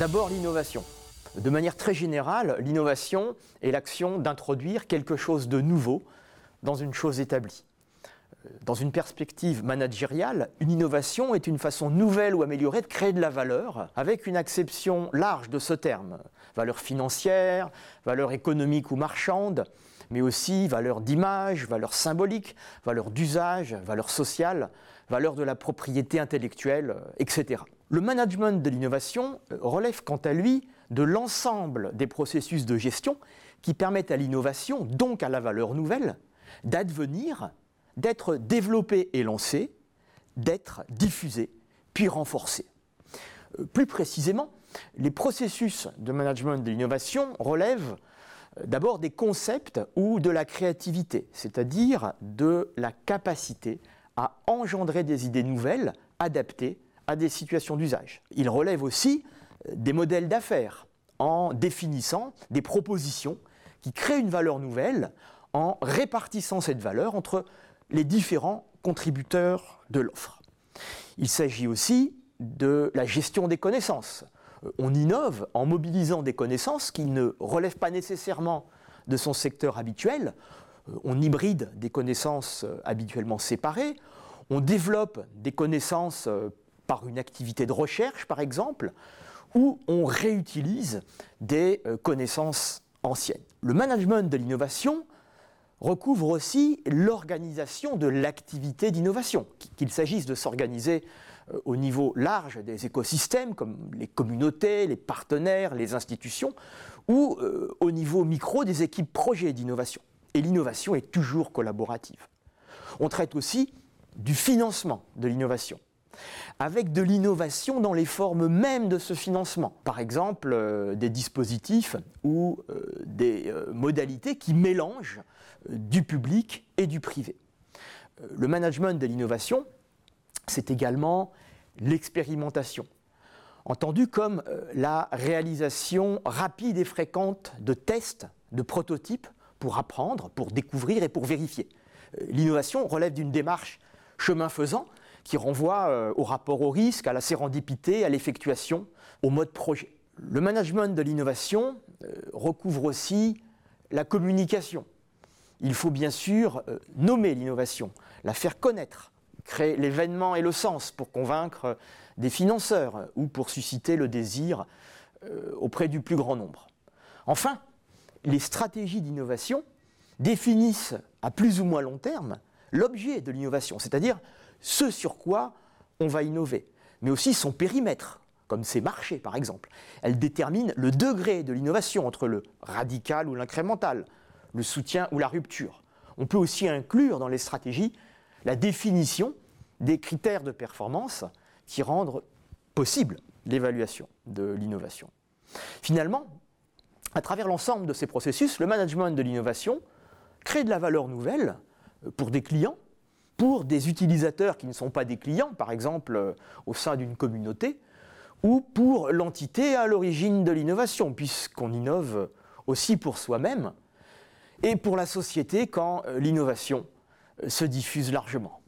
d'abord l'innovation. De manière très générale, l'innovation est l'action d'introduire quelque chose de nouveau dans une chose établie. Dans une perspective managériale, une innovation est une façon nouvelle ou améliorée de créer de la valeur, avec une acception large de ce terme. Valeur financière, valeur économique ou marchande, mais aussi valeur d'image, valeur symbolique, valeur d'usage, valeur sociale, valeur de la propriété intellectuelle, etc. Le management de l'innovation relève quant à lui de l'ensemble des processus de gestion qui permettent à l'innovation, donc à la valeur nouvelle, d'advenir, d'être développée et lancée, d'être diffusée, puis renforcée. Euh, plus précisément, les processus de management de l'innovation relèvent euh, d'abord des concepts ou de la créativité, c'est-à-dire de la capacité à engendrer des idées nouvelles, adaptées des situations d'usage. Ils relèvent aussi euh, des modèles d'affaires en définissant des propositions qui créent une valeur nouvelle en répartissant cette valeur entre les différents contributeurs de l'offre. Il s'agit aussi de la gestion des connaissances. Euh, on innove en mobilisant des connaissances qui ne relèvent pas nécessairement de son secteur habituel. Euh, on hybride des connaissances habituellement séparées. On développe des connaissances par une activité de recherche, par exemple, ou on réutilise des connaissances anciennes. Le management de l'innovation recouvre aussi l'organisation de l'activité d'innovation, qu'il s'agisse de s'organiser euh, au niveau large des écosystèmes, comme les communautés, les partenaires, les institutions, ou euh, au niveau micro des équipes projets d'innovation. Et l'innovation est toujours collaborative. On traite aussi du financement de l'innovation avec de l'innovation dans les formes mêmes de ce financement. Par exemple, euh, des dispositifs ou euh, des euh, modalités qui mélangent du public et du privé. le management de l'innovation, c'est également l'expérimentation, entendu comme la réalisation rapide et fréquente de tests, de prototypes pour apprendre, pour découvrir et pour vérifier. L'innovation relève d'une démarche chemin faisant, qui renvoie euh, au rapport au risque, à la sérendipité, à l'effectuation, au mode projet. Le management de l'innovation euh, recouvre aussi la communication. Il faut bien sûr euh, nommer l'innovation, la faire connaître, créer l'événement et le sens pour convaincre des financeurs ou pour susciter le désir auprès du plus grand nombre. Enfin, les stratégies d'innovation définissent à plus ou moins long terme l'objet de l'innovation, c'est-à-dire ce sur quoi on va innover, mais aussi son périmètre, comme ses marchés par exemple. Elle détermine le degré de l'innovation entre le radical ou l'incrémental, le soutien ou la rupture. On peut aussi inclure dans les stratégies la définition des critères de performance qui rendent possible l'évaluation de l'innovation. Finalement, à travers l'ensemble de ces processus, le management de l'innovation crée de la valeur nouvelle pour des clients, pour des utilisateurs qui ne sont pas des clients, par exemple euh, au sein d'une communauté, ou pour l'entité à l'origine de l'innovation, puisqu'on innove aussi pour soi-même, et pour la société quand euh, l'innovation euh, se diffuse largement.